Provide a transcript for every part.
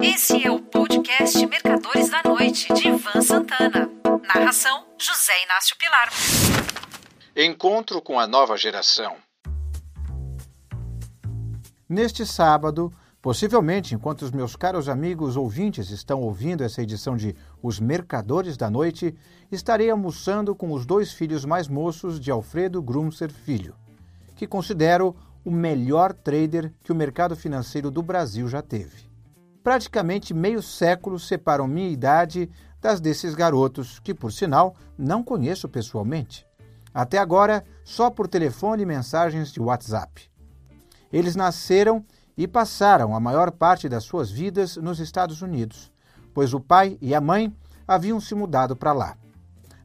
Esse é o podcast Mercadores da Noite, de Ivan Santana. Narração: José Inácio Pilar. Encontro com a nova geração. Neste sábado, possivelmente enquanto os meus caros amigos ouvintes estão ouvindo essa edição de Os Mercadores da Noite, estarei almoçando com os dois filhos mais moços de Alfredo Grumser Filho, que considero o melhor trader que o mercado financeiro do Brasil já teve. Praticamente meio século separam minha idade das desses garotos, que, por sinal, não conheço pessoalmente. Até agora, só por telefone e mensagens de WhatsApp. Eles nasceram e passaram a maior parte das suas vidas nos Estados Unidos, pois o pai e a mãe haviam se mudado para lá.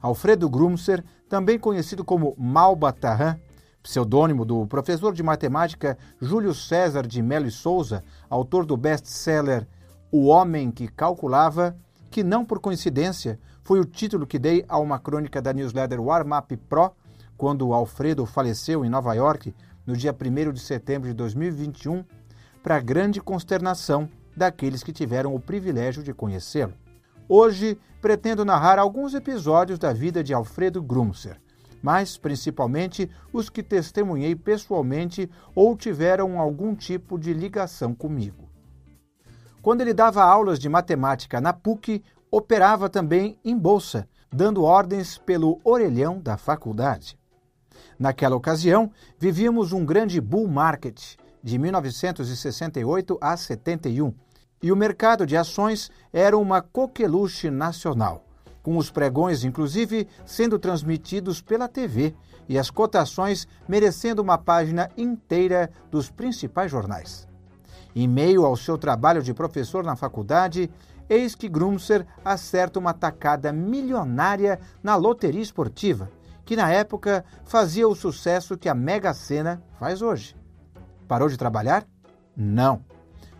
Alfredo Grumser, também conhecido como Malbatarran, pseudônimo do professor de matemática Júlio César de Melo e Souza, autor do best-seller O Homem que Calculava, que não por coincidência foi o título que dei a uma crônica da newsletter Warmap Pro, quando Alfredo faleceu em Nova York no dia 1 de setembro de 2021, para grande consternação daqueles que tiveram o privilégio de conhecê-lo. Hoje pretendo narrar alguns episódios da vida de Alfredo Grumser, mas principalmente os que testemunhei pessoalmente ou tiveram algum tipo de ligação comigo. Quando ele dava aulas de matemática na PUC, operava também em bolsa, dando ordens pelo orelhão da faculdade. Naquela ocasião, vivíamos um grande bull market de 1968 a 71, e o mercado de ações era uma coqueluche nacional com os pregões, inclusive, sendo transmitidos pela TV e as cotações merecendo uma página inteira dos principais jornais. Em meio ao seu trabalho de professor na faculdade, eis que Grumser acerta uma tacada milionária na loteria esportiva, que na época fazia o sucesso que a Mega Sena faz hoje. Parou de trabalhar? Não.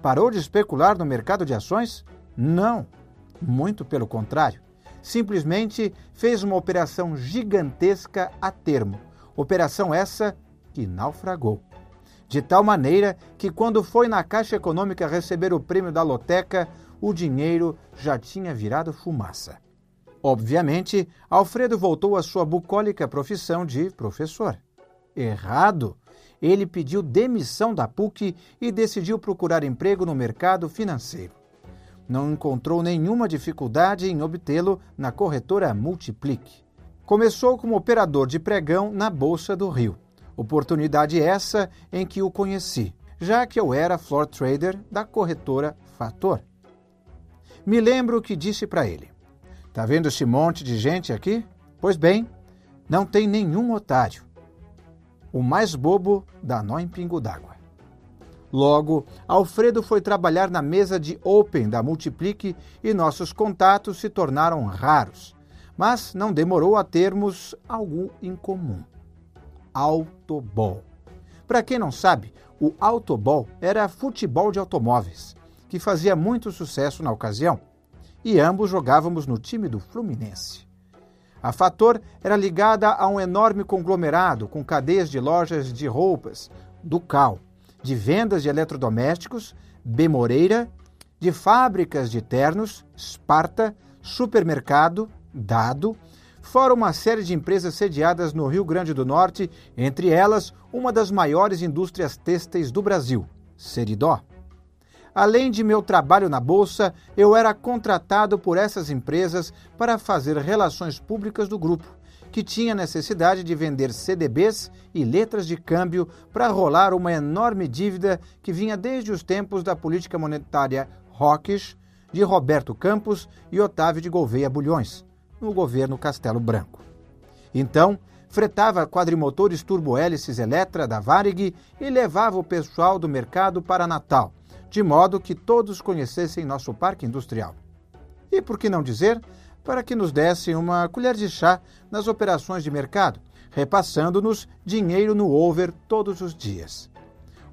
Parou de especular no mercado de ações? Não. Muito pelo contrário simplesmente fez uma operação gigantesca a termo. Operação essa que naufragou. De tal maneira que, quando foi na Caixa Econômica receber o prêmio da loteca, o dinheiro já tinha virado fumaça. Obviamente, Alfredo voltou à sua bucólica profissão de professor. Errado! Ele pediu demissão da PUC e decidiu procurar emprego no mercado financeiro não encontrou nenhuma dificuldade em obtê-lo na corretora Multiplique. Começou como operador de pregão na Bolsa do Rio. Oportunidade essa em que o conheci, já que eu era floor trader da corretora Fator. Me lembro que disse para ele: Tá vendo esse monte de gente aqui? Pois bem, não tem nenhum otário. O mais bobo dá nó em pingo d'água. Logo, Alfredo foi trabalhar na mesa de Open da Multiplique e nossos contatos se tornaram raros. Mas não demorou a termos algo em comum: Autobol. Para quem não sabe, o Autobol era futebol de automóveis, que fazia muito sucesso na ocasião, e ambos jogávamos no time do Fluminense. A Fator era ligada a um enorme conglomerado com cadeias de lojas de roupas, Ducal de vendas de eletrodomésticos, B. Moreira, de fábricas de ternos, Sparta, supermercado, Dado, fora uma série de empresas sediadas no Rio Grande do Norte, entre elas uma das maiores indústrias têxteis do Brasil, Seridó. Além de meu trabalho na Bolsa, eu era contratado por essas empresas para fazer relações públicas do grupo que tinha necessidade de vender CDBs e letras de câmbio para rolar uma enorme dívida que vinha desde os tempos da política monetária hawkish de Roberto Campos e Otávio de Gouveia Bulhões, no governo Castelo Branco. Então, fretava quadrimotores turbohélices Eletra da Varig e levava o pessoal do mercado para Natal, de modo que todos conhecessem nosso parque industrial. E por que não dizer para que nos dessem uma colher de chá nas operações de mercado, repassando-nos dinheiro no over todos os dias.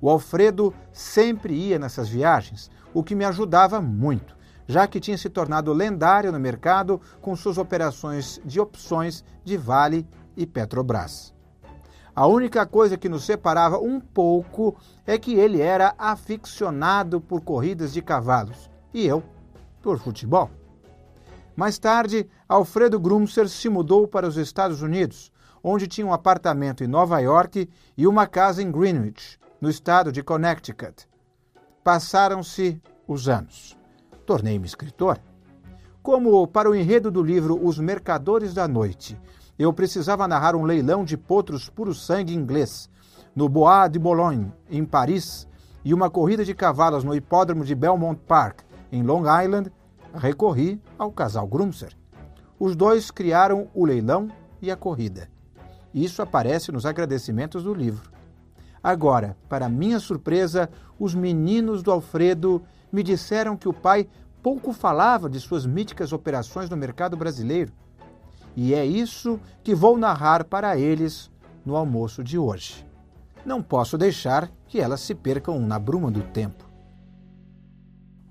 O Alfredo sempre ia nessas viagens, o que me ajudava muito, já que tinha se tornado lendário no mercado com suas operações de opções de Vale e Petrobras. A única coisa que nos separava um pouco é que ele era aficionado por corridas de cavalos e eu por futebol. Mais tarde, Alfredo Grumser se mudou para os Estados Unidos, onde tinha um apartamento em Nova York e uma casa em Greenwich, no estado de Connecticut. Passaram-se os anos. Tornei-me escritor. Como para o enredo do livro Os Mercadores da Noite, eu precisava narrar um leilão de potros puro-sangue inglês no Bois de Boulogne, em Paris, e uma corrida de cavalos no hipódromo de Belmont Park, em Long Island, recorri ao casal Grumser. Os dois criaram o leilão e a corrida. Isso aparece nos agradecimentos do livro. Agora, para minha surpresa, os meninos do Alfredo me disseram que o pai pouco falava de suas míticas operações no mercado brasileiro. E é isso que vou narrar para eles no almoço de hoje. Não posso deixar que elas se percam na bruma do tempo.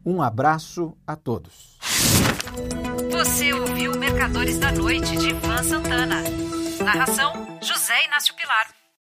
Um abraço a todos. Você ouviu Mercadores da Noite de Ivan Santana. Narração: José Inácio Pilar.